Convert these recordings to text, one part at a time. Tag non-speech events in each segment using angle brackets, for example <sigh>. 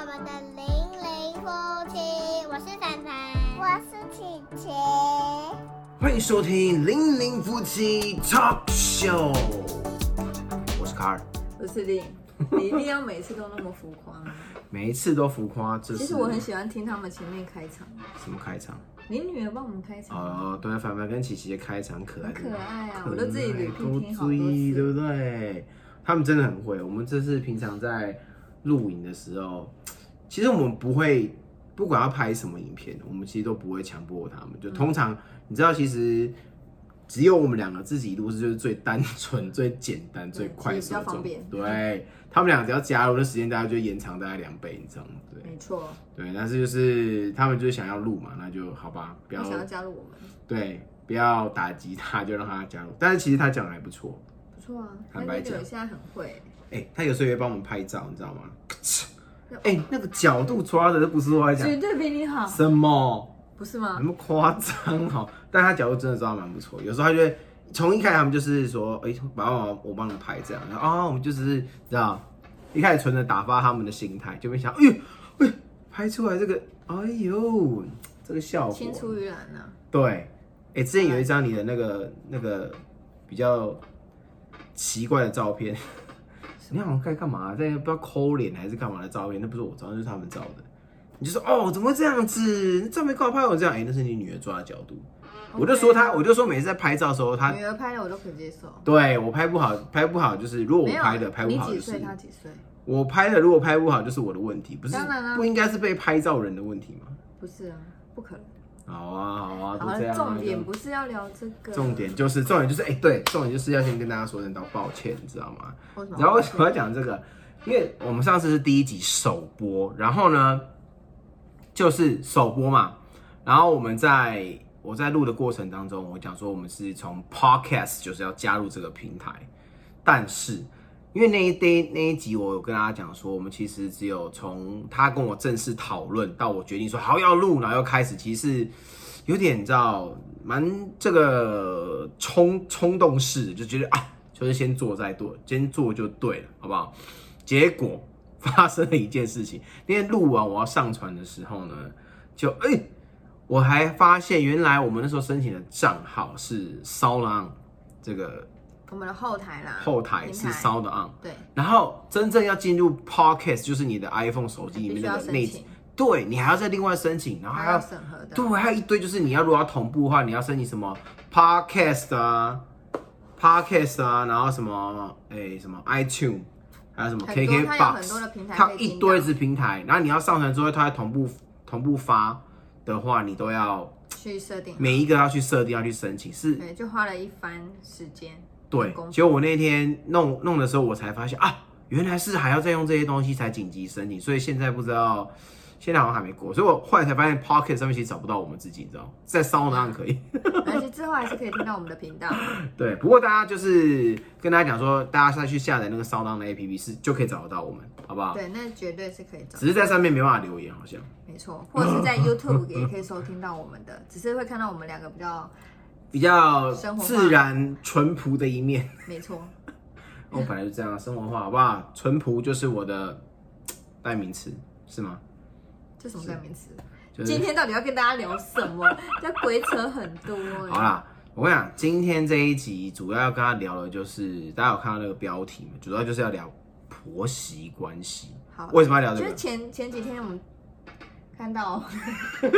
我们的零零夫妻，我是凡凡，我是琪琪。欢迎收听《零零夫妻 Talk Show》，我是卡尔。我是的，你一定要每次都那么浮夸吗？每一次都浮夸，这是其实我很喜欢听他们前面开场，什么开场？你女儿帮我们开场，哦，对，凡凡跟琪琪的开场可爱很，可爱啊，可我都自己爱 repeat 听好多对。不对？他们真的很会。我们这次平常在录影的时候，其实我们不会，不管要拍什么影片，我们其实都不会强迫他们。就通常，你知道，其实只有我们两个自己录是就是最单纯、最简单、最快其实比较速的状方便对他们俩只要加入的时间，大家就延长大概两倍，你知道吗？对没错，对，但是就是他们就是想要录嘛，那就好吧，不要想要加入我们，对，不要打击他，就让他加入。但是其实他讲的还不错。不错啊。坦白讲那个现在很会，哎、他有时候也会帮我们拍照，你知道吗？哎、那个角度抓的都不是我在讲绝对比你好，什么，不是吗那？么夸张哈。但他角度真的抓的蛮不错，有时候他就会从一开始他们就是说，哎、爸爸我帮你拍这样，然后啊、我们就只是知道，一开始存着打发他们的心态，就没想，哎呦，哎呦，拍出来这个，哎呦，这个效果，青出于蓝呐，对，哎、之前有一张你的那个那个比较奇怪的照片，你好像该干嘛，在不知道抠脸还是干嘛的照片，那不是我照，那就是他们照的。你就说哦，怎么会这样子？你照片干嘛拍我这样？哎、那是你女儿抓的角度。我就说她，我就说每次在拍照的时候，她女儿拍的我都可接受。对我拍不好，拍不好就是如果我拍的拍不好就是你几岁？他几岁？我拍的如果拍不好就是我的问题，不是当然啦不应该是被拍照人的问题吗？不是啊，不可能。好啊，好啊，都这样啊。重点不是要聊这个，重点就是重点就是哎、对，重点就是要先跟大家说声道抱歉，你知道吗？为什么？然后为什么要讲这个？因为我们上次是第一集首播，然后呢，就是首播嘛，然后我们在我在录的过程当中，我讲说我们是从 Podcast 就是要加入这个平台，但是因为那一堆那一集我有跟大家讲说，我们其实只有从他跟我正式讨论到我决定说好要录，然后要开始，其实有点你知道蛮这个冲冲动式，就觉得啊，就是先做再对，先做就对了，好不好？结果发生了一件事情，那天录完我要上传的时候呢，就哎、我还发现原来我们那时候申请的账号是 Sound On 这个我们的后台啦，后台是平 Sound On，对，然后真正要进入 Podcast 就是你的 iPhone 手机里面的那个内，对你还要再另外申请，然后还要审核的。对，还有一堆就是你要如果要同步的话，你要申请什么 Podcast 啊，Podcast 啊，然后什么哎、什么 iTune，还有什么很多 KK 它有很多的 Box，平台它可以听一堆子平台，然后你要上传之后，它要同步同步发的话，你都要去设定，每一个要去设定，要去申请，是对，就花了一番时间。对结果我那天弄弄的时候，我才发现啊，原来是还要再用这些东西才紧急申请，所以现在不知道，现在好像还没过，所以我后来才发现 Pocket 上面其实找不到我们自己，你知道吗，在 Sound 上可以。<laughs> 而且之后还是可以听到我们的频道。对，不过大家就是跟大家讲说，大家再去下载那个 Sound 的 APP 是就可以找得到我们，好不好？对，那绝对是可以找只，是在上面没办法留言，好像。没错，或者是在 YouTube 也可以收听到我们的，只是会看到我们两个比较，比较自然淳朴的一面。没错，我 <laughs> 本来就这样，生活化，好不好？淳朴就是我的代名词，是吗？这什么代名词？就是今天到底要跟大家聊什么？<laughs> 这鬼扯很多哎。好啦，我跟你讲，今天这一集主要要跟他聊的就是，大家有看到那个标题吗？主要就是要聊婆媳关系。好，为什么要聊这个就是？前前几天我们看到，<laughs> 哎、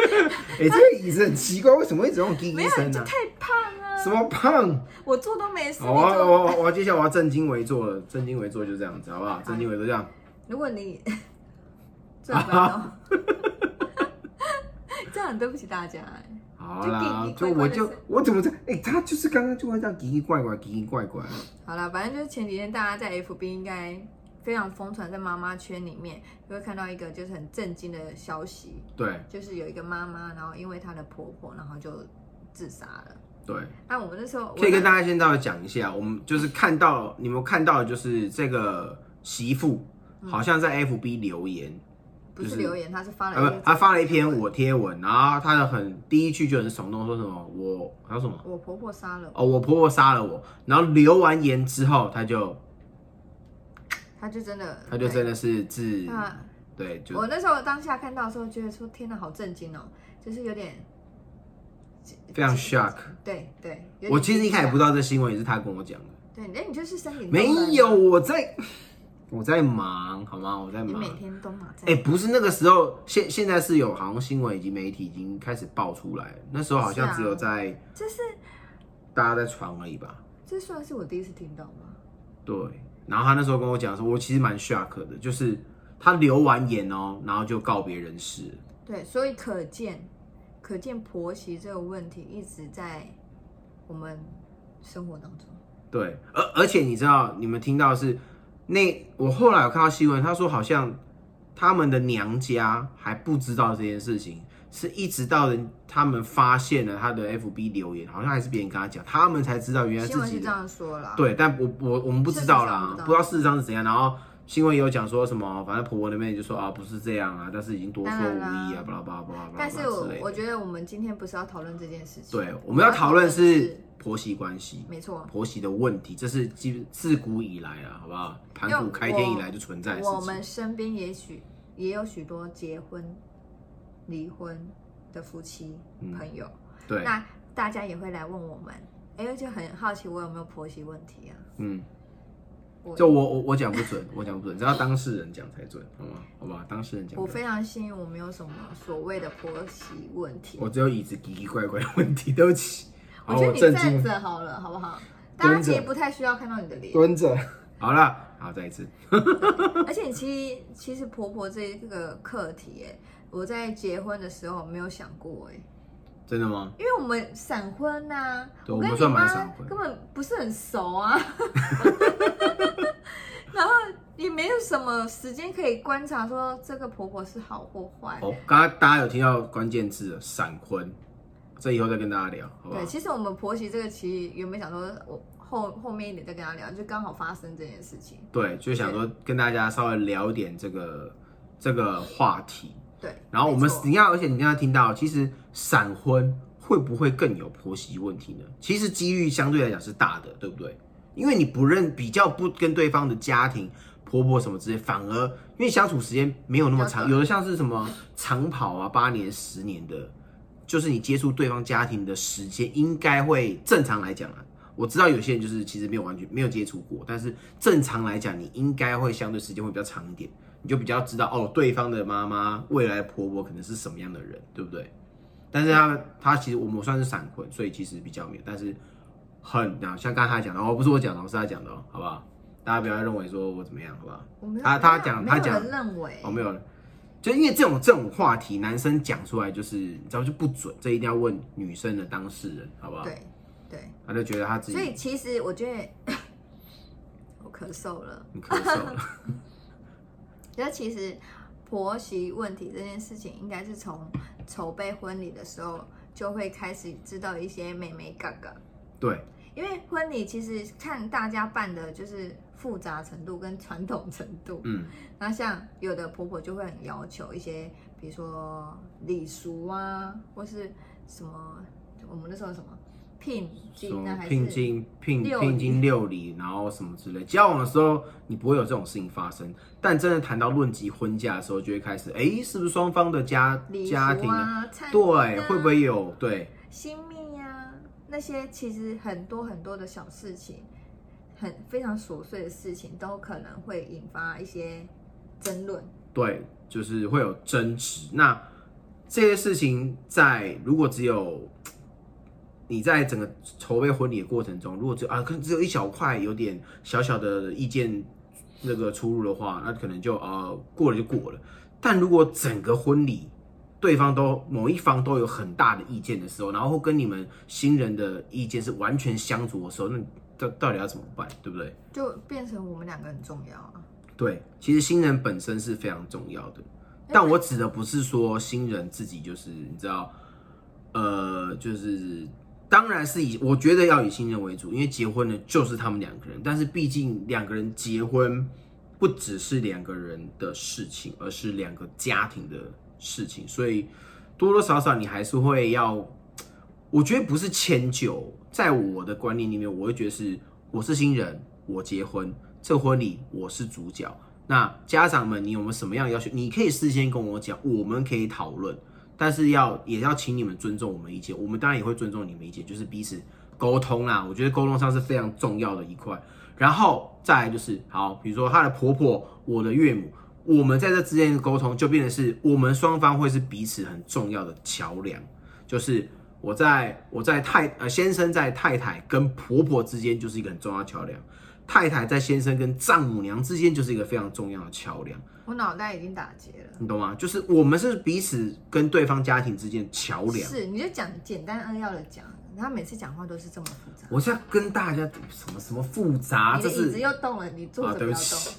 这个椅子很奇怪，为什么会一直用滴没有，一声呢？你就太胖啊！什么胖？我坐都没事，好，我。我我我接下来我要正襟危坐了，正襟危坐就这样子，好不好？正襟危坐这样。如果你这分钟，这样很对不起大家哎。好啦，就就我就我怎么在？哎、他就是刚刚就会这样奇奇怪怪，奇奇怪怪。好啦，反正就是前几天大家在 FB 应该非常疯传，在妈妈圈里面就会看到一个就是很震惊的消息，对就是有一个妈妈，然后因为她的婆婆，然后就自杀了。对，那我们那时候可以跟大家先稍微讲一下，我们就是看到你们看到的就是这个媳妇好像在 FB 留言，不是是留言，她是发了呃，一篇不，他发了一篇我贴文，然后他的很第一句就很耸动，说什么我还有什么我婆婆杀了我，哦，我婆婆杀了我，然后留完言之后，他就她就真的他就真的是自那对，就我那时候当下看到的时候，觉得说天哪，好震惊哦，就是有点非常 shock。对对。我其实一开始不知道，这新闻也是他跟我讲的，对，那你就是身体没有，我在我在忙，好吗？我在忙你每。天都忙在。哎、不是那个时候，现现在是有好像新闻以及媒体已经开始爆出来了，那时候好像只有在就是大家在传而已吧。这算是我第一次听到吗？对，然后他那时候跟我讲说，我其实蛮 shock 的，就是他留完言哦，然后就告别人世。对，所以可见，可见婆媳这个问题一直在我们生活当中。对，而而且你知道，你们听到的是那我后来有看到新闻，他说好像他们的娘家还不知道这件事情，是一直到人他们发现了他的 FB 留言，好像还是别人跟他讲，他们才知道原来新闻是这自己这。样说了。对，但我我我们不知道啦，不知道事实上是怎样。然后新闻也有讲说什么，反正婆婆那边就说啊不是这样啊，但是已经多说无益啊巴拉巴拉巴拉但是我。我觉得我们今天不是要讨论这件事情。对，我们要讨论是婆媳关系。没错。婆媳的问题，这是基自古以来啊，好不好？盘古开天以来就存在的事情。我们身边也许也有许多结婚、离婚的夫妻朋友，对，那大家也会来问我们，哎，而且很好奇我有没有婆媳问题啊？嗯，我就我我我讲不准，我讲不准，只要当事人讲才准，好吗？好吧，当事人讲。我非常幸运，我没有什么所谓的婆媳问题。我只有椅子奇奇怪怪的问题，对不起。我觉得你站着好了，好不好？大家其实不太需要看到你的脸，蹲着。<laughs> 好了，好，再一次。<laughs> 而且其实其实婆婆这个课题，哎，我在结婚的时候没有想过，哎，真的吗？因为我们闪婚呐、对我跟你妈婚根本不是很熟啊，<laughs> 然后也没有什么时间可以观察说这个婆婆是好或坏。哦，刚刚大家有听到关键字了，闪婚，这以后再跟大家聊，好不好对，？其实我们婆媳这个其实原本想说，我后后面一点再跟她聊，就刚好发生这件事情。对，就想说跟大家稍微聊一点这个这个话题。对，然后我们你要，而且你刚刚听到，其实闪婚会不会更有婆媳问题呢？其实几率相对来讲是大的，对不对？因为你不认比较不跟对方的家庭、婆婆什么之类，反而因为相处时间没有那么长，有的像是什么长跑啊，八年、十年的，就是你接触对方家庭的时间应该会正常来讲啊。我知道有些人就是其实没有完全没有接触过，但是正常来讲，你应该会相对时间会比较长一点，你就比较知道哦，对方的妈妈、未来婆婆可能是什么样的人，对不对？但是他他其实我们算是闪婚，所以其实比较没有，但是很像刚才他讲的哦，不是我讲的，是他讲的哦，好不好？大家不要认为说我怎么样，好不好？他他讲他讲人认为哦，没有了，就因为这种这种话题，男生讲出来就是你知道就不准，这一定要问女生的当事人，好不好？对对，他就觉得他自己所以其实我觉得 <coughs> 我咳嗽了。你咳嗽了，<laughs> 觉得其实婆媳问题这件事情，应该是从筹备婚礼的时候就会开始知道一些美眉嘎嘎。对，因为婚礼其实看大家办的就是复杂程度跟传统程度，嗯，那像有的婆婆就会很要求一些，比如说礼俗啊，或是什么，我们那时候什么聘金聘金、聘六聘金六礼，然后什么之类。交往的时候你不会有这种事情发生，但真的谈到论及婚嫁的时候，就会开始，哎，是不是双方的家礼家庭俗啊，对，会不会有对？新密呀、那些其实很多很多的小事情，很非常琐碎的事情，都可能会引发一些争论。对，就是会有争执。那这些事情在如果只有你在整个筹备婚礼的过程中，如果只有啊，可能只有一小块有点小小的意见那个出入的话，那可能就呃过了就过了。但如果整个婚礼对方都某一方都有很大的意见的时候，然后跟你们新人的意见是完全相左的时候，那到到底要怎么办，对不对？就变成我们两个很重要啊。对，其实新人本身是非常重要的，但我指的不是说新人自己就是你知道，呃，就是当然是以我觉得要以新人为主，因为结婚的就是他们两个人，但是毕竟两个人结婚不只是两个人的事情，而是两个家庭的事情，所以多多少少你还是会要，我觉得不是迁就，在我的观念里面，我会觉得是我是新人，我结婚。这婚礼我是主角，那家长们，你有没有什么样的要求？你可以事先跟我讲，我们可以讨论，但是要也要请你们尊重我们意见，我们当然也会尊重你们意见，就是彼此沟通啦。我觉得沟通上是非常重要的一块。然后再来就是好，比如说她的婆婆，我的岳母，我们在这之间的沟通就变成是我们双方会是彼此很重要的桥梁，就是我在我在太呃先生在太太跟婆婆之间就是一个很重要桥梁，太太在先生跟丈母娘之间就是一个非常重要的桥梁，我脑袋已经打结了。你懂吗？就是我们是彼此跟对方家庭之间的桥梁。是，你就讲简单扼要的讲，他每次讲话都是这么复杂。我是要跟大家什么什么复杂，你的椅子又动了，你坐啊，着不要对不起动。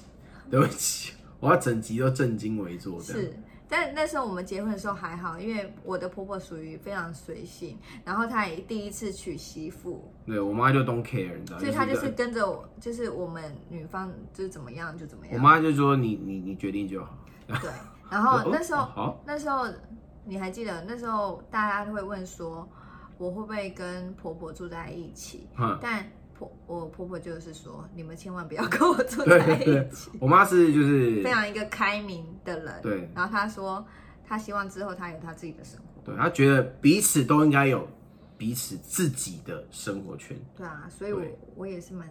<laughs> 对不起，我要整集都正襟危坐这样。是，但那时候我们结婚的时候还好，因为我的婆婆属于非常随性，然后她也第一次娶媳妇，对我妈就 don't care，你知道，所以她就是跟着我，就是我们女方就是怎么样就怎么样。我妈就说你你你决定就好。<laughs> 对，然后哦那时候、哦那时候你还记得那时候大家都会问说，我会不会跟婆婆住在一起？嗯，但婆我婆婆就是说，你们千万不要跟我住对在对对一起。我妈是就是 <laughs> 非常一个开明的人，对然后她说，她希望之后她有她自己的生活。对，她觉得彼此都应该有彼此自己的生活圈。对啊，所以我我也是蛮，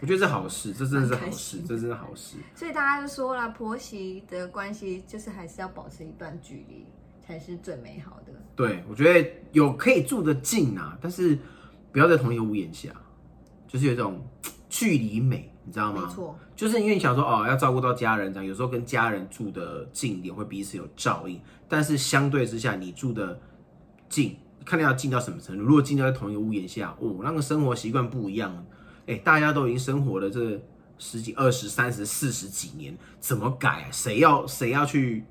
我觉得是好事，这真的是好事，这真的好事。所以大家就说了，婆媳的关系就是还是要保持一段距离才是最美好的。对，我觉得有可以住得近啊，但是不要在同一个屋檐下，就是有一种 <tsk> 距离美，你知道吗？没错，就是因为你想说哦，要照顾到家人这样，有时候跟家人住的近一点，会彼此有照应。但是相对之下，你住的近，看你要近到什么程度。如果近到在同一个屋檐下，哦，那个生活习惯不一样，哎，大家都已经生活了这十几、二十、三十、四十几年，怎么改、啊？谁要谁要去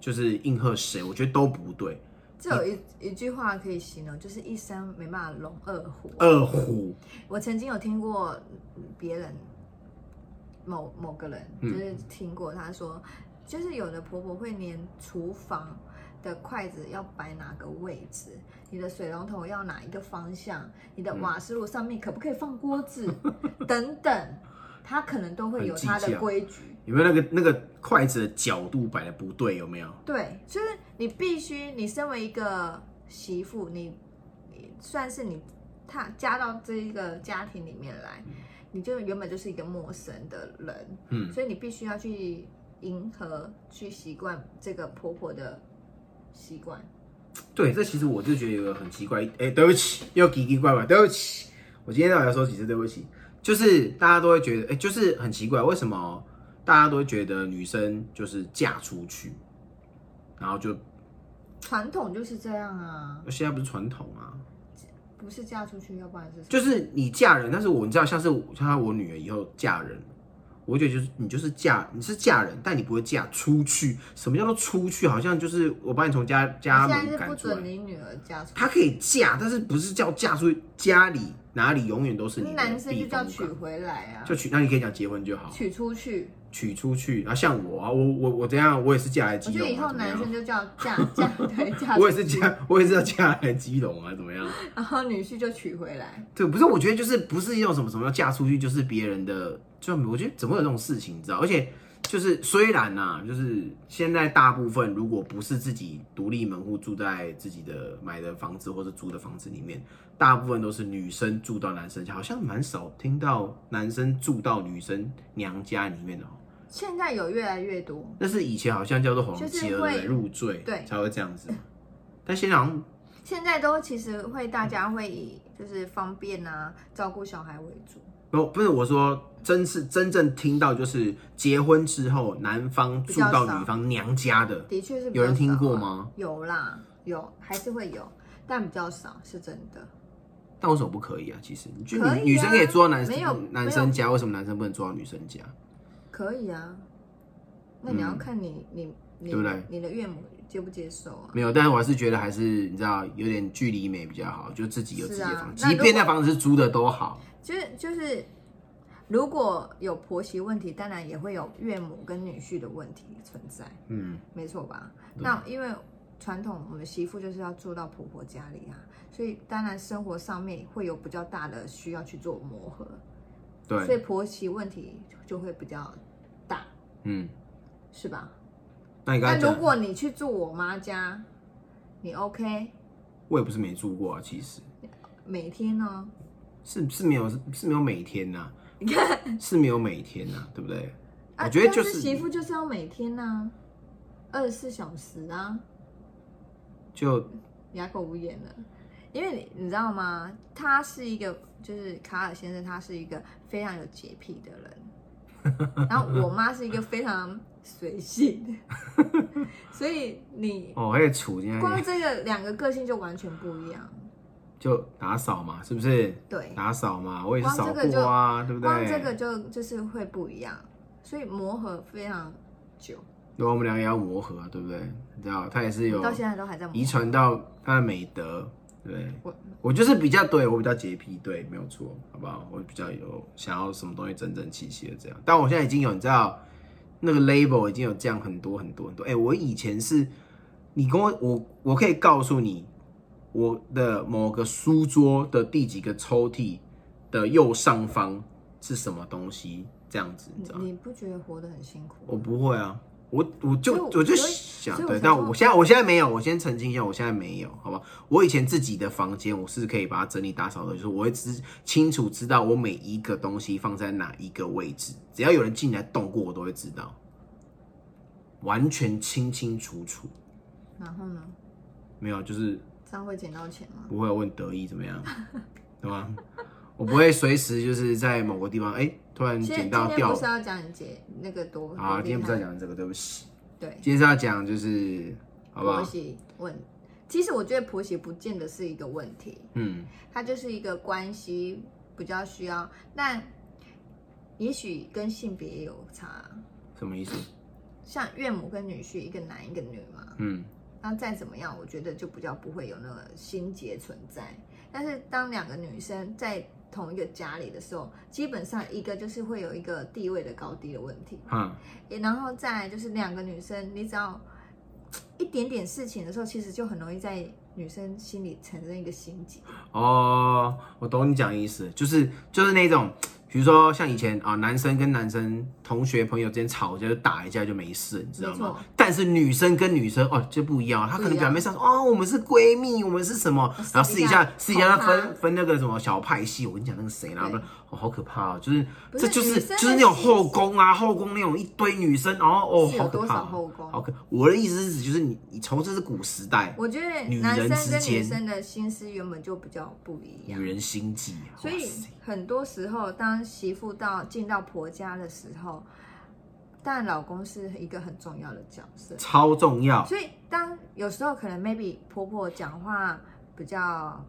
就是应和谁？我觉得都不对。这有一一句话可以形容，就是一山没办法容二虎。二虎，我曾经有听过别人某某个人，嗯。就是听过他说，就是有的婆婆会连厨房的筷子要摆哪个位置，你的水龙头要哪一个方向，你嗯。的瓦斯炉上面可不可以放锅子，<laughs> 等等，他可能都会有他的规矩。有没有那个那个筷子的角度摆的不对？有没有？对，就是你必须，你身为一个媳妇，你你算是你他嫁到这一个家庭里面来，你就原本就是一个陌生的人，嗯，所以你必须要去迎合、去习惯这个婆婆的习惯。对，这其实我就觉得有个很奇怪，哎、对不起，又奇奇怪怪，对不起，我今天到底要说几次对不起？就是大家都会觉得，哎、就是很奇怪，为什么大家都会觉得女生就是嫁出去，然后就传统就是这样啊，现在不是传统啊，不是嫁出去，要不然是就是你嫁人，但是我你知道，像是我像我女儿以后嫁人，我觉得就是你就是嫁你是嫁人，但你不会嫁出去。什么叫做出去？好像就是我把你从家家门现在是不赶出来准。你女儿嫁出去，她可以嫁，但是不是叫嫁出去？家里哪里永远都是你的男生就避叫娶港。回来啊，就娶，那你可以讲结婚就好，娶出去。娶出去。然后像我啊，我我我怎样？我也是嫁来我基隆啊，觉得以后怎么样男生就叫嫁 <laughs> 嫁对嫁，我也是，嫁，<laughs> 我也是要嫁来基隆啊，怎么样？然后女婿就娶回来。对，不是，我觉得就是不是一种什么什么要嫁出去，就是别人的，就我觉得怎么会有这种事情，你知道？而且就是虽然呐、就是现在大部分如果不是自己独立门户住在自己的买的房子或者租的房子里面，大部分都是女生住到男生家，好像蛮少听到男生住到女生娘家里面的哦。现在有越来越多，但是以前好像叫做红就是妻儿对入赘，对才会这样子。但现在好像现在都其实会大家会以就是方便啊照顾小孩为主。不不是我说，真是真正听到就是结婚之后男方住到女方娘家的，的确是有人听过吗？有啦，有还是会有，但比较少，是真的。但为什么不可以啊？其实你觉可以啊女女生可以住到男没有男生家，为什么男生不能住到女生家？可以啊，那你要看你、你你嗯对不对你的岳母接不接受啊？没有，但是我还是觉得还是你知道有点距离美比较好，就自己有自己的房子，即便那房子是租的都好。就是就是，如果有婆媳问题，当然也会有岳母跟女婿的问题存在，嗯，没错吧？那因为传统我们媳妇就是要住到婆婆家里啊，所以当然生活上面会有比较大的需要去做磨合，所以，婆媳问题就会比较大。嗯，是吧？那你如，果你去住我妈家，你 OK？我也不是没住过啊，其实每天呢？是是没有是没有每天呐、你看，是没有每天呐、对不对？啊我觉得就但是媳妇就是要每天呐、二十四小时啊，就哑口无言了。因为你你知道吗？他是一个，就是卡尔先生，他是一个非常有洁癖的人。然后我妈是一个非常随性的，所以你哦，还有处今光天这个两个个性就完全不一样。就打扫嘛，是不是？对，打扫嘛，我也是扫过啊，对不对？光这个就就是会不一样，所以磨合非常久，对，我们两个也要磨合啊，对不对？你知道，他也是有到现在都还在。遗传到他的美德，对我我就是比较对我比较洁癖，对，没有错，好不好？我比较有想要什么东西整整齐齐的这样，但我现在已经有你知道那个 label 已经有降很多很多很多。哎、我以前是，你跟我我我可以告诉你，我的某个书桌的第几个抽屉的右上方是什么东西，这样子，你知道？你不觉得活得很辛苦？我不会啊，我我就我我就想对，但我现在我现在没有，我先澄清一下，我现在没有，好吧？我以前自己的房间我是可以把它整理打扫的，就是我会知清楚知道我每一个东西放在哪一个位置，只要有人进来动过，我都会知道，完全清清楚楚。然后呢？没有，就是这样会捡到钱吗？不会我很得意怎么样，<laughs> 对吧？我不会随时就是在某个地方，哎、突然现在捡到掉今天不是要讲你姐那个多啊，今天不是要讲讲这个，对不起，对今天是要讲就是，好不好婆？媳问，其实我觉得婆媳不见得是一个问题，嗯。它就是一个关系比较需要，但也许跟性别也有差，什么意思？像岳母跟女婿，一个男一个女嘛，嗯，那再怎么样，我觉得就比较不会有那个心结存在。但是当两个女生在同一个家里的时候，基本上一个就是会有一个地位的高低的问题，嗯，也然后再就是两个女生，你只要一点点事情的时候，其实就很容易在女生心里产生一个心结。哦，我懂你讲的意思，就是就是那种，比如说像以前啊，男生跟男生、同学朋友之间吵架就打一架就没事，你知道吗？但是女生跟女生哦就不一样，她可能表面上说哦我们是闺蜜，我们是什么，然后私底下私底下她分分那个什么小派系，我跟你讲那个谁啦，对。哦好可怕哦，就是是这就是就是那种后宫啊，后宫那种一堆女生，然后哦好可怕后宫？好可，我的意思是指就是你你从这是古时代，我觉得女男生人之跟女间。生的心思原本就比较不一样。女。人心计，所以很多时候，当媳妇到进到婆家的时候，但老公是一个很重要的角色。超重要。所以当有时候可能 maybe 婆婆讲话比较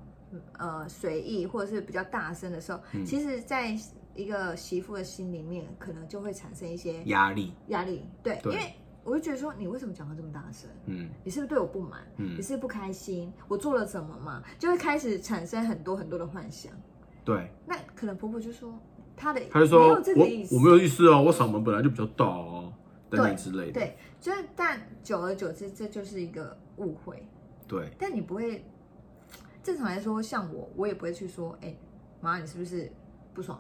呃随意，或者是比较大声的时候，嗯其实在一个媳妇的心里面，可能就会产生一些压力，压力。对，对因为我就觉得说，你为什么讲话这么大声？嗯你是不是对我不满？嗯你，是不是不开心？我做了什么嘛？就会开始产生很多很多的幻想。对，那可能婆婆就说她的他就说我我没有意思啊，我嗓门本来就比较大哦，等等之类的。对，就是但久而久之，这就是一个误会。对但你不会，正常来说，像我，我也不会去说，哎、妈，你是不是不爽？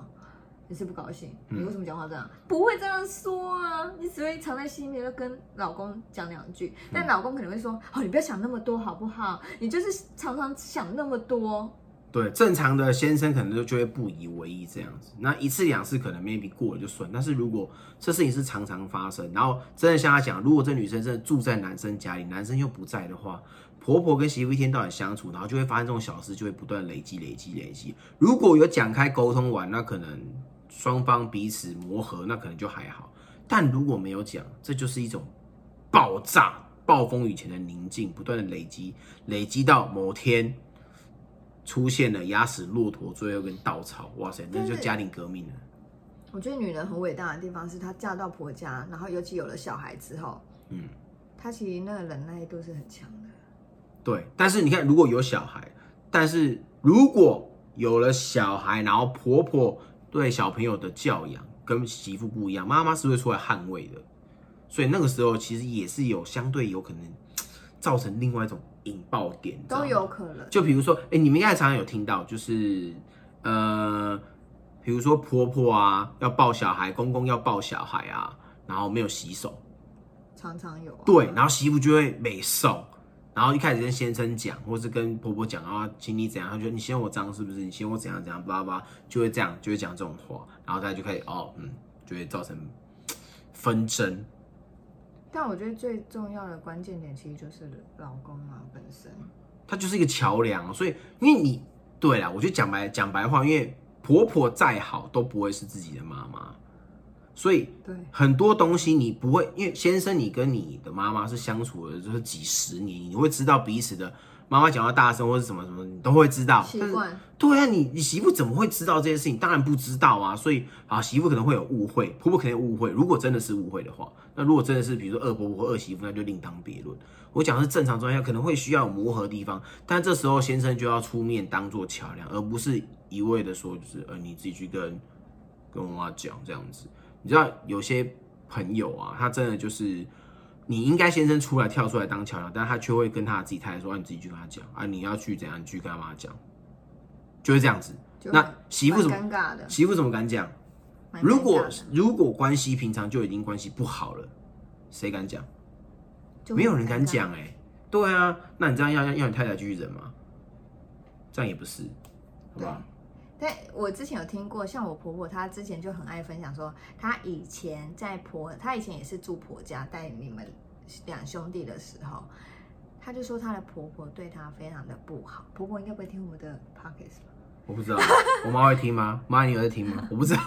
你是不高兴？嗯你为什么讲话这样？不会这样说啊，你只会藏在心里面，就跟老公讲两句。嗯但老公可能会说，哦，你不要想那么多，好不好？你就是常常想那么多。对，正常的先生可能就就会不以为意这样子。那一次两次可能 maybe 过了就算，但是如果这事情是常常发生，然后真的像他讲，如果这女生真的住在男生家里，男生又不在的话，婆婆跟媳妇一天到晚相处，然后就会发生这种小事，就会不断累积、累积、累积。如果有讲开沟通完，那可能双方彼此磨合，那可能就还好。但如果没有讲，这就是一种爆炸、暴风雨前的宁静，不断的累积，累积到某天出现了压死骆驼最后一根稻草，哇塞，那就家庭革命了。我觉得女人很伟大的地方是，她嫁到婆家，然后尤其有了小孩之后，嗯，她其实那个忍耐度是很强的。对。但是你看，如果有小孩，但是如果有了小孩，然后婆婆对小朋友的教养跟媳妇不一样，妈妈是会出来捍卫的，所以那个时候其实也是有相对有可能造成另外一种引爆点，都有可能。就比如说，哎、你们应该常常有听到，就是呃，比如说婆婆啊要抱小孩，公公要抱小孩啊，然后没有洗手，常常有、啊。对，然后媳妇就会美受，然后一开始跟先生讲，或是跟婆婆讲啊，请你怎样，她觉得你嫌我脏是不是？你嫌我怎样怎样，巴拉巴拉，就会这样，就会讲这种话，然后大家就开始哦，嗯，就会造成纷争。但我觉得最重要的关键点其实就是老公啊本身。它就是一个桥梁，所以因为你对啦，我觉得讲白讲白话，因为婆婆再好都不会是自己的妈妈，所以对，很多东西你不会，因为先生你跟你的妈妈是相处了就是几十年，你会知道彼此的妈妈讲话大声或是什么什么，你都会知道。习惯。对啊，你你媳妇怎么会知道这件事情？当然不知道啊，所以啊，媳妇可能会有误会，婆婆肯定有误会。如果真的是误会的话，那如果真的是比如说二婆婆或二媳妇，那就另当别论。我讲的是正常状态下可能会需要有磨合的地方，但这时候先生就要出面当做桥梁，而不是一味的说就是呃你自己去跟跟我妈讲这样子。你知道有些朋友啊，他真的就是你应该先生出来跳出来当桥梁，但他却会跟他自己太太说啊你自己去跟他讲啊你要去怎样，你去跟他妈讲，就是这样子。那媳妇怎么尴尬的？媳妇怎么敢讲？如果如果关系平常就已经关系不好了，谁敢讲？就没有人敢讲哎、对啊，那你这样要要要你太太继续忍吗？这样也不是，好对吧？。但我之前有听过，像我婆婆，她之前就很爱分享说，她以前在婆，她以前也是住婆家带你们两兄弟的时候，她就说她的婆婆对她非常的不好。婆婆应该不会听我们的 p o c k e t 吧？我不知道，我妈会听吗？妈，你有在听吗？我不知道。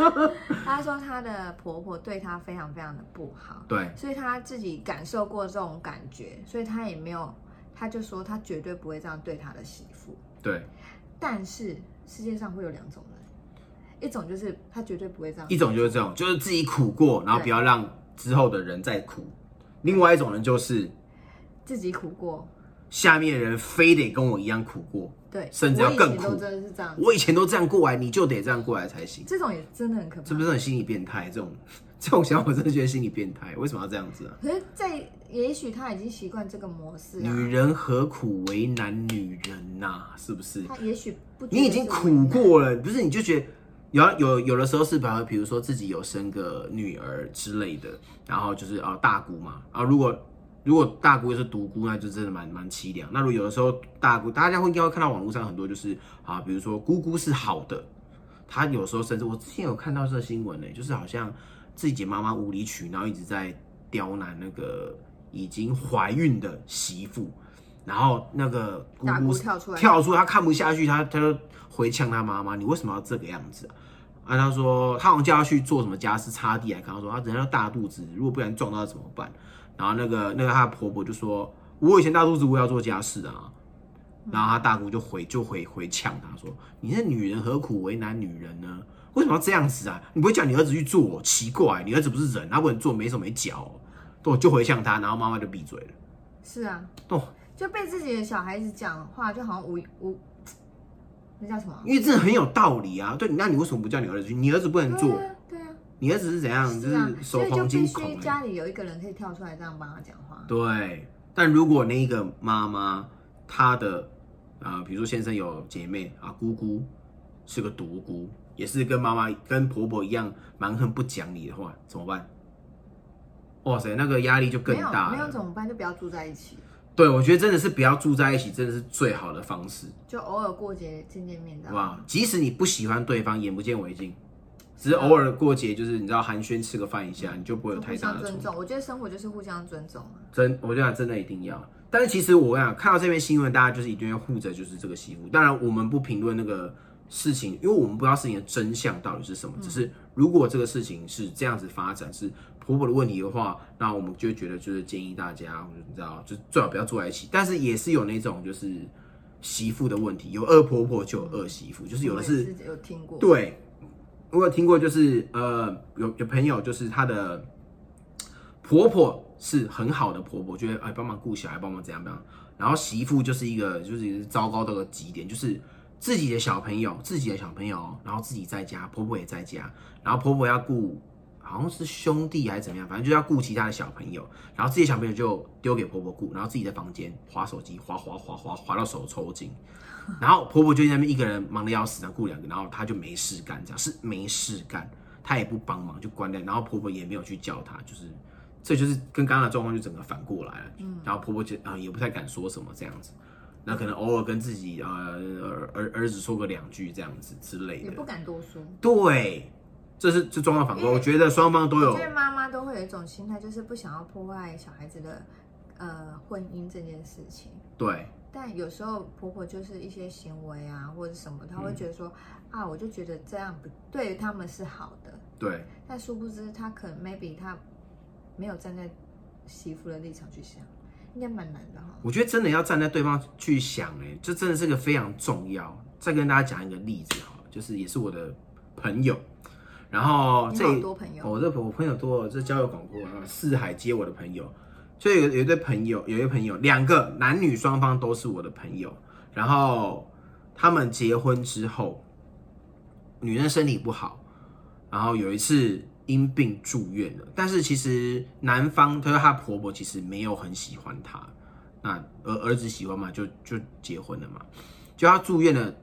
<laughs> 她说她的婆婆对她非常非常的不好，对，所以她自己感受过这种感觉，所以她也没有，她就说她绝对不会这样对她的媳妇。对，但是世界上会有两种人，一种就是他绝对不会这样，一种就是这种，就是自己苦过，然后不要让之后的人再苦；另外一种人就是自己苦过，下面的人非得跟我一样苦过，对，甚至要更苦我以前都真的是这样，我以前都这样过来，你就得这样过来才行。这种也真的很可怕。是不是很心理变态？这种这种想法，我真的觉得心理变态。为什么要这样子啊？可是在，也许他已经习惯这个模式啊，女人何苦为难女人呐、是不是？他也许不你已经苦过了，不是？你就觉得有有有的时候是，比如比如说自己有生个女儿之类的，然后就是啊、大姑嘛，啊如果如果大姑又是独孤，那就真的蛮蛮凄凉。那如果有的时候大姑，大家会应该会看到网络上很多就是啊，比如说姑姑是好的，她有时候甚至我之前有看到这个新闻呢、就是好像自己妈妈无理取闹，一直在刁难那个已经怀孕的媳妇。然后那个姑大姑姑跳出来跳出来，她看不下去，她她就回呛她妈妈：“你为什么要这个样子啊？”啊，她说她好像叫她去做什么家事，擦地还看到说她人家大肚子，如果不然撞到怎么办？然后那个那个她的婆婆就说：“我以前大肚子我也要做家事啊。”然后她大姑就回就回回呛她说：“你是女人何苦为难女人呢？为什么要这样子啊？你不会叫你儿子去做？奇怪，你儿子不是人，他不能做没手没脚、哦。”对，就回向他，然后妈妈就闭嘴了。是啊，哦，就被自己的小孩子讲话，就好像无无，那叫什么？因为这很有道理啊。对，那你为什么不叫你儿子去？你儿子不能做，对啊，对啊，你儿子是怎样？就是啊，是手所以就必。须家里有一个人可以跳出来这样帮他讲话。对，但如果那个妈妈她的呃，比如说先生有姐妹啊，姑姑是个独孤，也是跟妈妈跟婆婆一样蛮横不讲理的话，怎么办？哇塞，那个压力就更大了。没有怎么办？就不要住在一起，对，我觉得真的是不要住在一起，真的是最好的方式，就偶尔过节见见面的。好不好？即使你不喜欢对方，眼不见为净，只是偶尔过节，就是你知道寒暄吃个饭一下，你就不会有太大的冲突。相尊重，我觉得生活就是互相尊重啊。真，我觉得真的一定要。但是其实我跟你讲，看到这篇新闻，大家就是一定要护着就是这个媳妇。当然，我们不评论那个事情，因为我们不知道事情的真相到底是什么。只是如果这个事情是这样子发展，是婆婆的问题的话，那我们就觉得就是建议大家，你知道，就最好不要住在一起。但是也是有那种就是媳妇的问题，有恶婆婆就有恶媳妇，就是有的是是有听过。对，我有听过，就是呃，有有朋友就是她的婆婆是很好的婆婆，觉得哎帮忙顾小孩，帮忙怎样怎样，然后媳妇就是一个就是糟糕到个极点，就是自己的小朋友，自己的小朋友，然后自己在家，婆婆也在家，然后婆婆要顾。好像是兄弟还是怎么样，反正就要顾其他的小朋友，然后自己的小朋友就丢给婆婆顾，然后自己在房间划手机，划划划划划到手抽筋，<laughs> 然后婆婆就在那边一个人忙得要死，然后顾两个，然后她就没事干，这样是没事干。她也不帮忙，就关掉，然后婆婆也没有去叫她，就是这就是跟刚刚的状况就整个反过来了。嗯，然后婆婆就啊、也不太敢说什么这样子，那可能偶尔跟自己呃儿儿儿子说个两句这样子之类的也不。敢多说。对，这是这状况反过，我觉得双方都有我觉得妈妈都会有一种心态，就是不想要破坏小孩子的呃婚姻这件事情。对但有时候婆婆就是一些行为啊，或者什么，她会觉得说、啊，我就觉得这样不对他们是好的，对但殊不知她可能 maybe 她没有站在媳妇的立场去想，应该蛮难的哈。我觉得真的要站在对方去想，哎，这真的是个非常重要。再跟大家讲一个例子哈，就是也是我的朋友，然后你这好多朋友哦我这我朋友多了，这交友广阔啊，四海皆我的朋友。所以有有一对朋友，有一个朋友，两个男女双方都是我的朋友。然后他们结婚之后，女生身体不好，然后有一次因病住院了。但是其实男方，他说他婆婆其实没有很喜欢他，那儿儿子喜欢嘛，就就结婚了嘛。就他住院了，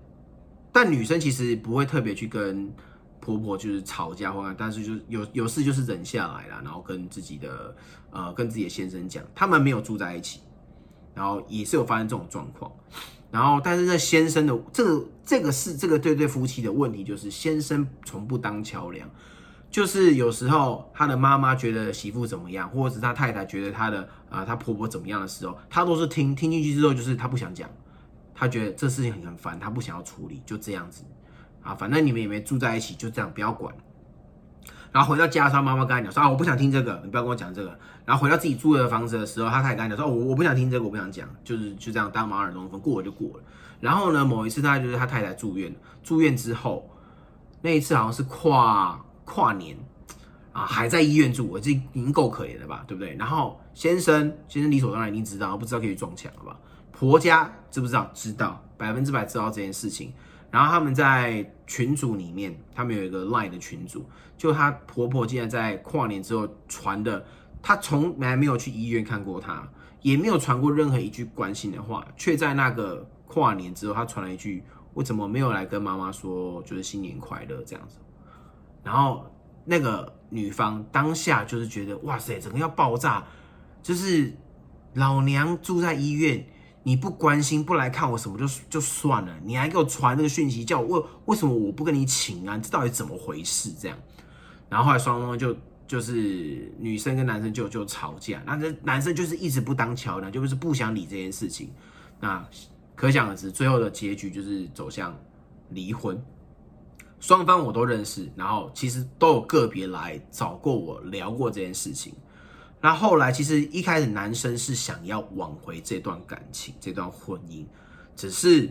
但女生其实不会特别去跟婆婆就是吵架或者，但是就有有事就是忍下来了，然后跟自己的呃跟自己的先生讲，他们没有住在一起，然后也是有发生这种状况。然后，但是那先生的这个这个是这个对对夫妻的问题，就是先生从不当桥梁，就是有时候他的妈妈觉得媳妇怎么样，或者是他太太觉得他的啊、呃、他婆婆怎么样的时候，他都是听听进去之后，就是他不想讲，他觉得这事情很很烦，他不想要处理，就这样子啊，反正你们也没住在一起，就这样不要管。然后回到家，他妈妈跟他讲说啊，我不想听这个，你不要跟我讲这个。然后回到自己住的房子的时候，他开始跟他讲说，哦，我我不想听这个，我不想讲，就是就这样当马耳中风，过了就过了。然后呢，某一次他就是他太太住院，住院之后，那一次好像是跨跨年啊，还在医院住，我这已经够可怜了吧，对不对？然后先生先生理所当然已经知道，不知道可以撞墙了吧？婆家知不知道？知道，百分之百知道这件事情。然后他们在群组里面，他们有一个 Line 的群组，就她婆婆竟然在跨年之后传的，她从来没有去医院看过她，也没有传过任何一句关心的话，却在那个跨年之后，她传了一句：“我怎么没有来跟妈妈说，就是新年快乐这样子？”然后那个女方当下就是觉得，哇塞，整个要爆炸，就是老娘住在医院。你不关心不来看我什么就就算了，你还给我传那个讯息，叫我为为什么我不跟你请啊？这到底怎么回事？这样，然后后来双方就就是女生跟男生就就吵架，那这男生就是一直不当桥梁，就是不想理这件事情。那可想而知，最后的结局就是走向离婚。双方我都认识，然后其实都有个别来找过我聊过这件事情。那后来其实一开始男生是想要挽回这段感情、这段婚姻，只是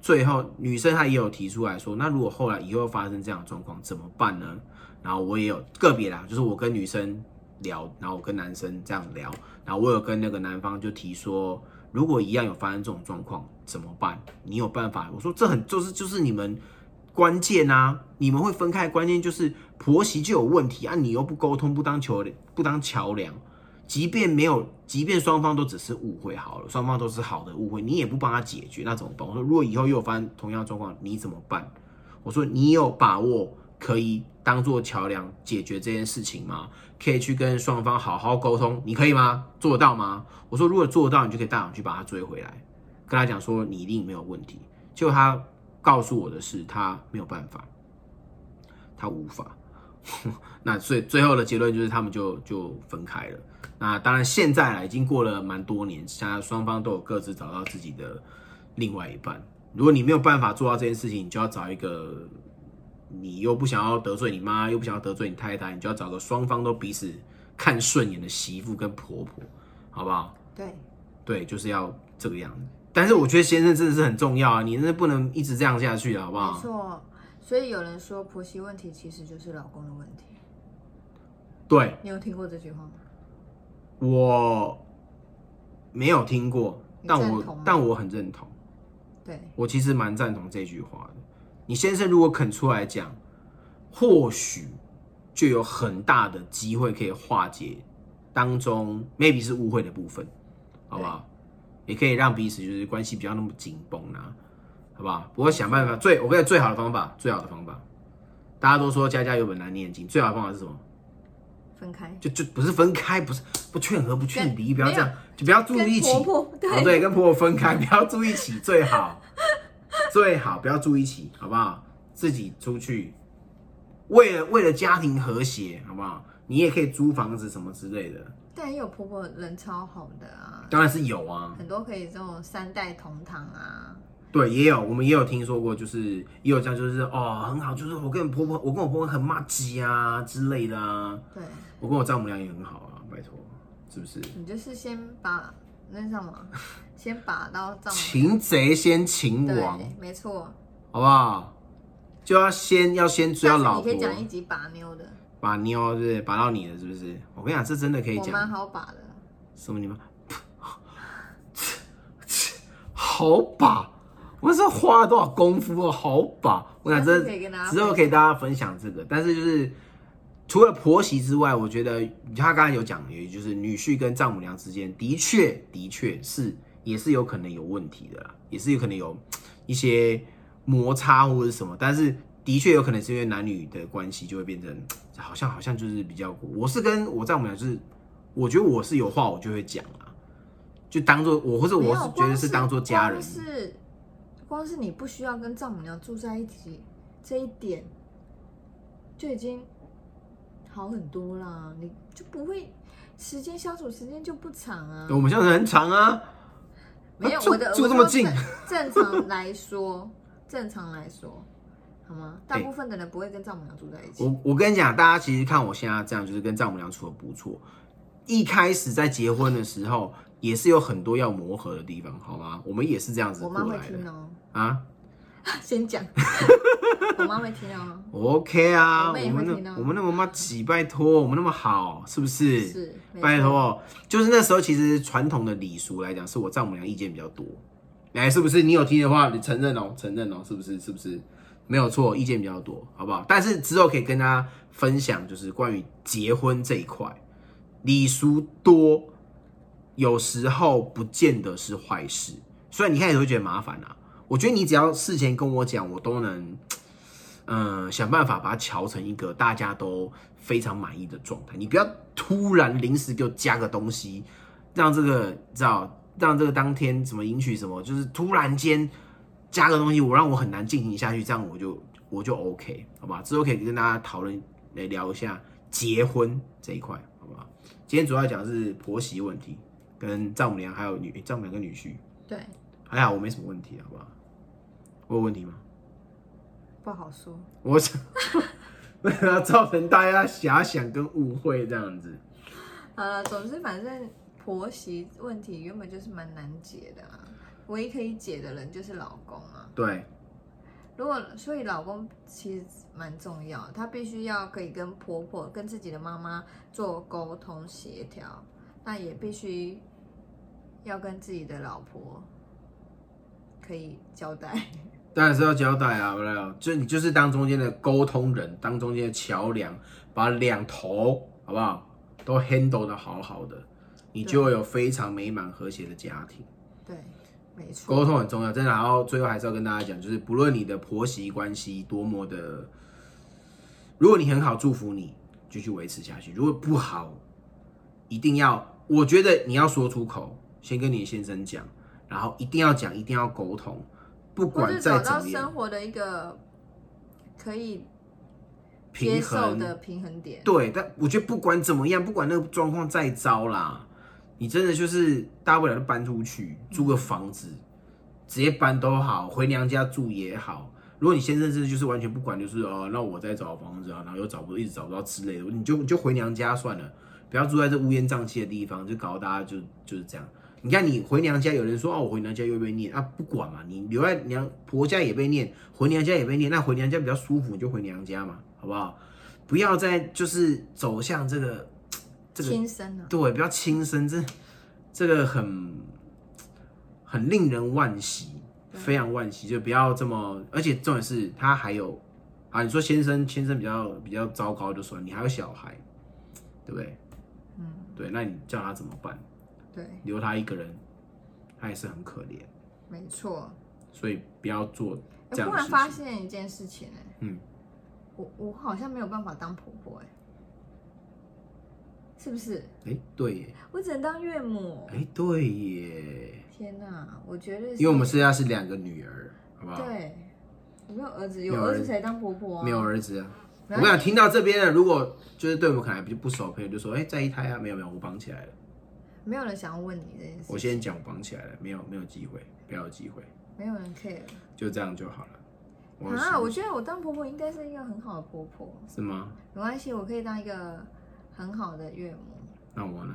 最后女生她也有提出来说，那如果后来以后发生这样的状况怎么办呢？然后我也有个别啦，就是我跟女生聊，然后我跟男生这样聊，然后我有跟那个男方就提说，如果一样有发生这种状况怎么办？你有办法？我说这很就是就是你们关键啊，你们会分开，关键就是婆媳就有问题啊，你又不沟通，不当桥不当桥梁。即便没有，即便双方都只是误会好了，双方都是好的误会，你也不帮他解决，那怎么办？我说，如果以后又发生同样的状况，你怎么办？我说，你有把握可以当做桥梁解决这件事情吗？可以去跟双方好好沟通，你可以吗？做得到吗？我说，如果做得到，你就可以大胆去把他追回来，跟他讲说你一定没有问题。结果他告诉我的是，他没有办法，他无法。<laughs> 那所以最后的结论就是他们就就分开了。那当然现在啊已经过了蛮多年，现在双方都有各自找到自己的另外一半。如果你没有办法做到这件事情，你就要找一个你又不想要得罪你妈，又不想要得罪你太太，你就要找个双方都彼此看顺眼的媳妇跟婆婆，好不好？对，对，就是要这个样子。但是我觉得先生真的是很重要啊，你真的不能一直这样下去了，好不好？没错。所以有人说婆媳问题其实就是老公的问题。对，你有听过这句话吗？我没有听过，但我但我很认同。对，我其实蛮赞同这句话的。你先生如果肯出来讲，或许就有很大的机会可以化解当中 maybe 是误会的部分，好不好？也可以让彼此就是关系比较那么紧绷啊，好不好？不过想办法最我跟你最好的方法，最好的方法大家都说家家有本难念的经，最好的方法是什么？分开。就就不是分开，不是不劝和不劝离，不要这样，就不要住一起。跟婆婆对哦对，跟婆婆分开，不要住一起最好，最好不要住一起，好不好？自己出去，为了为了家庭和谐，好不好？你也可以租房子什么之类的，但也有婆婆人超好的啊，当然是有啊。很多可以这种三代同堂啊。对，也有，我们也有听说过，就是也有这样，就是哦，很好，就是我跟婆婆，我跟我婆婆很骂鸡啊之类的啊，对，我跟我丈母娘也很好啊，拜托，是不是？你就是先把那什么，<laughs> 先把到丈母擒贼先擒王，没错。好不好？就要先要先追到下次老婆你可，以讲一集把妞的，把妞是不是把到你了，是不是？我跟你讲，这真的可以讲蛮。好把的。什么你们？<laughs> 好把，我是花了多少功夫哦，好把。我想这之后可以大家分享这个，但是就是除了婆媳之外，我觉得他刚才有讲，也就是女婿跟丈母娘之间的确的确是也是有可能有问题的啦，也是有可能有一些摩擦或者什么，但是的确有可能是因为男女的关系就会变成 <tsk> 好像好像就是比较，我是跟我丈母娘就是，我觉得我是有话我就会讲啊，就当做我或者我是觉得是当做家人。光，是光是你不需要跟丈母娘住在一起，这一点就已经好很多啦，你就不会时间相处时间就不长啊。我们相处很长啊，没有住我的住这么近。正正常来说，正常来说，好吗？大哎部分的人不会跟丈母娘住在一起。我我跟你讲，大家其实看我现在这样，就是跟丈母娘处的不错。一开始在结婚的时候，也是有很多要磨合的地方，好吗？我们也是这样子我妈会过来的听哦、啊。<laughs> 先讲，<laughs> 我妈会听哦、OK 啊，我们那我们那么妈几拜托，我们那么好，是不是？是，拜，托，就是那时候其实传统的礼俗来讲，是我丈母娘意见比较多。来，是不是？你有听的话，你承认哦，承认哦，是不是？是不是？没有错，意见比较多，好不好？但是之后可以跟大家分享，就是关于结婚这一块，礼俗多，有时候不见得是坏事。虽然你开始会觉得麻烦啊，我觉得你只要事前跟我讲，我都能，嗯、<tsk> 想办法把它调成一个大家都非常满意的状态。你不要突然临时给我加个东西，让这个知道，让这个当天什么迎娶什么，就是突然间加个东西，我让我很难进行下去，这样我就我就 OK，好吧？之后可以跟大家讨论来聊一下结婚这一块，好不好？今天主要讲的是婆媳问题，跟丈母娘还有女诶丈母娘跟女婿，对，还好我没什么问题，好不好？我有问题吗？不好说。我想，为了造成大家遐想跟误会这样子。好了，总之反正婆媳问题原本就是蛮难解的啊，唯一可以解的人就是老公啊。对，如果所以老公其实蛮重要，他必须要可以跟婆婆、跟自己的妈妈做沟通协调，那也必须要跟自己的老婆可以交代。<laughs> <laughs> 当然是要交代啊，不了，就你就是当中间的沟通人，当中间的桥梁，把两头好不好都 handle 的好好的，你就会有非常美满和谐的家庭。对，没错。沟通很重要，真的。然后最后还是要跟大家讲，就是不论你的婆媳关系多么的，如果你很好，祝福你继续维持下去；如果不好，一定要，我觉得你要说出口，先跟你先生讲，然后一定要讲，一定要沟通，不管再怎么样生，活的一个可以平衡的平衡点。对，但我觉得不管怎么样，不管那个状况再糟啦，你真的就是大不了就搬出去租个房子，直接搬都好，回娘家住也好。如果你先生真的就是完全不管，就是哦，那我再找房子啊，然后又找不到一直找不到之类的，你就你就回娘家算了，不要住在这乌烟瘴气的地方，就搞得大家就就是这样。你看你回娘家，有人说哦，我回娘家又被念啊，不管嘛，你留在娘婆家也被念，回娘家也被念，那回娘家比较舒服，你就回娘家嘛，好不好？不要再就是走向这个这个亲生啊，对，不要轻生，这这个很很令人惋惜，非常惋惜，就不要这么，而且重点是他还有啊，你说先生先生比较比较糟糕就算，你还有小孩，对不对？嗯，对，那你叫他怎么办？对，留他一个人，他也是很可怜，没错。所以不要做我忽然。发现一件事情、哎，嗯，我我好像没有办法当婆婆哎、是不是？哎，对耶，我只能当岳母。哎，对耶，天哪，我觉得因为我们现在是两个女儿，好不好？对，我没有儿子，没有儿子有儿子才当婆婆啊。没有儿子啊。我没关系跟你讲，听到这边的，如果就是对我们可能还不熟的朋友，就说：“哎，在一胎啊？”没有没有，我绑起来了。没有人想要问你这件事，我先讲，我绑起来了，没有没有机会，不要有机会，没有人 care 就这样就好了。我啊。我觉得我当婆婆应该是一个很好的婆婆，是吗？没关系，我可以当一个很好的岳母。那我呢？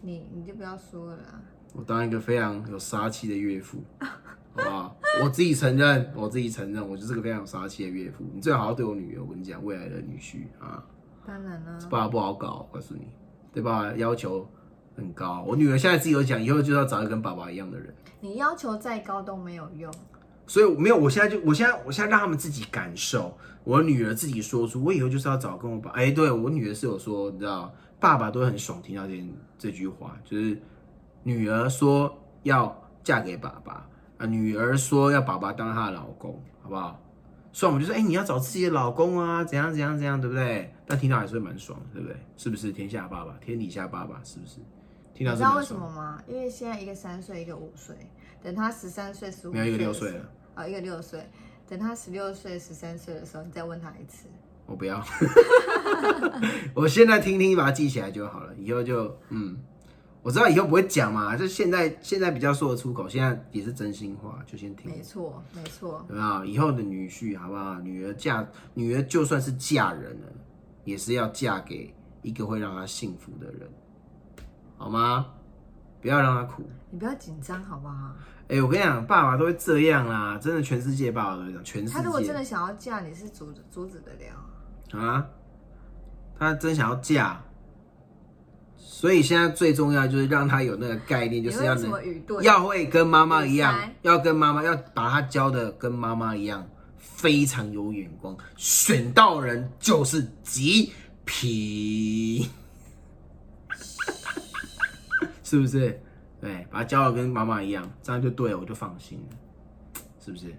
你你就不要说了啦。我当一个非常有杀气的岳父，好不好？我自己承认，我自己承认，我就是个非常有杀气的岳父。你最好要对我女儿，我跟你讲，未来的女婿啊，当然了，爸爸不好搞，我告诉你，对吧？要求很高。我女儿现在自己有讲，以后就要找一个跟爸爸一样的人。你要求再高都没有用。所以没有，我现在就，我现在，我现在让他们自己感受。我女儿自己说出，我以后就是要找跟我爸。哎、对我女儿是有说，你知道，爸爸都很爽听到这这句话，就是女儿说要嫁给爸爸啊，女儿说要爸爸当她的老公，好不好？所以我们就说，哎、你要找自己的老公啊，怎样怎样怎样，对不对？但听到还是会蛮爽的，对不对？是不是天下爸爸，天底下爸爸，是不是？听到你知道为什么吗？因为现在一个三岁，一个五岁，等他十三岁、十五没有一个六岁了，哦，一个六岁，等他十六岁、十三岁的时候，你再问他一次。我不要，<laughs> 我现在听听，把它记起来就好了。以后就嗯，我知道以后不会讲嘛，就现在现在比较说得出口，现在也是真心话，就先听，没错，没错，对吧？以后的女婿好不好？女儿嫁女儿就算是嫁人了，也是要嫁给一个会让她幸福的人，好吗？不要让她苦。你不要紧张好不好？哎、我跟你讲，爸爸都会这样啦，真的，全世界爸爸都会这样，全世界。他如果真的想要嫁，你是阻阻止得了？啊，他真想要嫁，所以现在最重要就是让他有那个概念，就是要什么？要会跟妈妈一样，要跟妈妈要把他教的跟妈妈一样，非常有眼光，选到人就是极品，<laughs> 是不是？对，把他教的跟妈妈一样，这样就对了，我就放心了，<tsk> 是不是？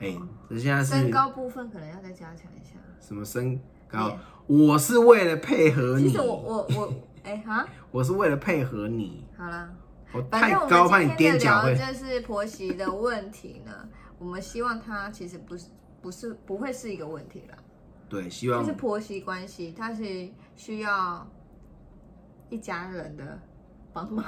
哎、这现在是身高部分可能要再加强一下。什么身高对？我是为了配合你，其实我我我，哎哈，<laughs> 我是为了配合你。好啦，我反太高，正我怕你们今天的踮脚会。聊的就是婆媳的问题呢。<laughs> 我们希望它其实不是不是不会是一个问题啦，对，希就望是婆媳关系，它是需要一家人的帮忙，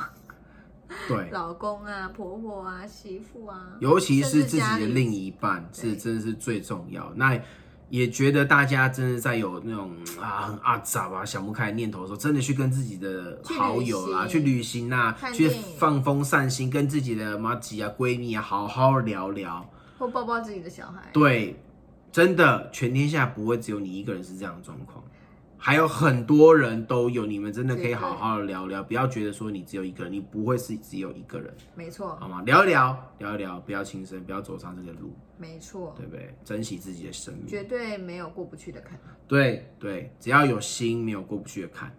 对，老公啊、婆婆啊、媳妇啊，尤其是自己的另一半对是真的是最重要。那也觉得大家真的在有那种啊很阿杂啊想不开的念头的时候，真的去跟自己的好友啦去去旅行啦，去放风散心，跟自己的妈吉啊闺蜜啊好好聊聊。或抱抱自己的小孩。对，真的，全天下不会只有你一个人是这样的状况，还有很多人都有，你们真的可以好好的聊聊，不要觉得说你只有一个人，你不会是只有一个人，没错，好吗？聊一聊，聊一聊，不要轻生，不要走上这个路，没错，对不对？珍惜自己的生命，绝对没有过不去的坎。对对，只要有心，没有过不去的坎，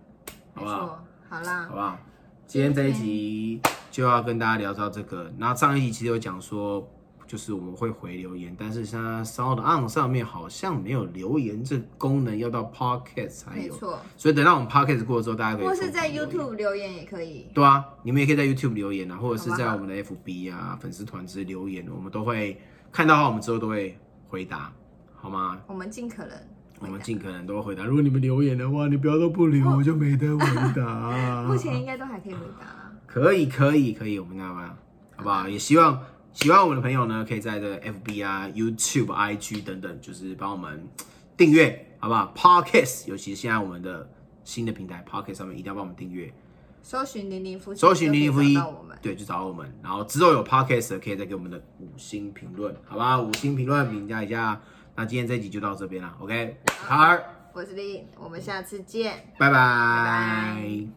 好不好？好啦好，不好？今天这一集就要跟大家聊到这个。然后上一集其实有讲说，就是我们会回留言，但是现在 Sound On 上面好像没有留言这功能，要到 Podcast 才有。没错，所以等到我们 Podcast 过了之后，大家可以或是在 YouTube 留言也可以。对啊，你们也可以在 YouTube 留言啊，或者是在我们的 FB 啊粉丝团之留言，我们都会看到我们之后都会回答，好吗？我们尽可能我们尽可能都会回答。如果你们留言的话，你不要都不留，我就没得回答。<laughs> 目前应该都还可以回答啦。可以，可以，可以，我们那吧，好不好？也希望喜欢我们的朋友呢，可以在这个 FB 啊、YouTube、IG 等等，就是帮我们订阅，好不好？Podcast，尤其是现在我们的新的平台 Podcast 上面，一定要帮我们订阅，搜寻零零夫妻，搜寻零零负一就找到我们。对，就找到我们。然后之后有 Podcast 的可以再给我们的五星评论，好吧？五星评论评价一下。那今天这集就到这边了，OK？好，我是丽，我们下次见。拜拜拜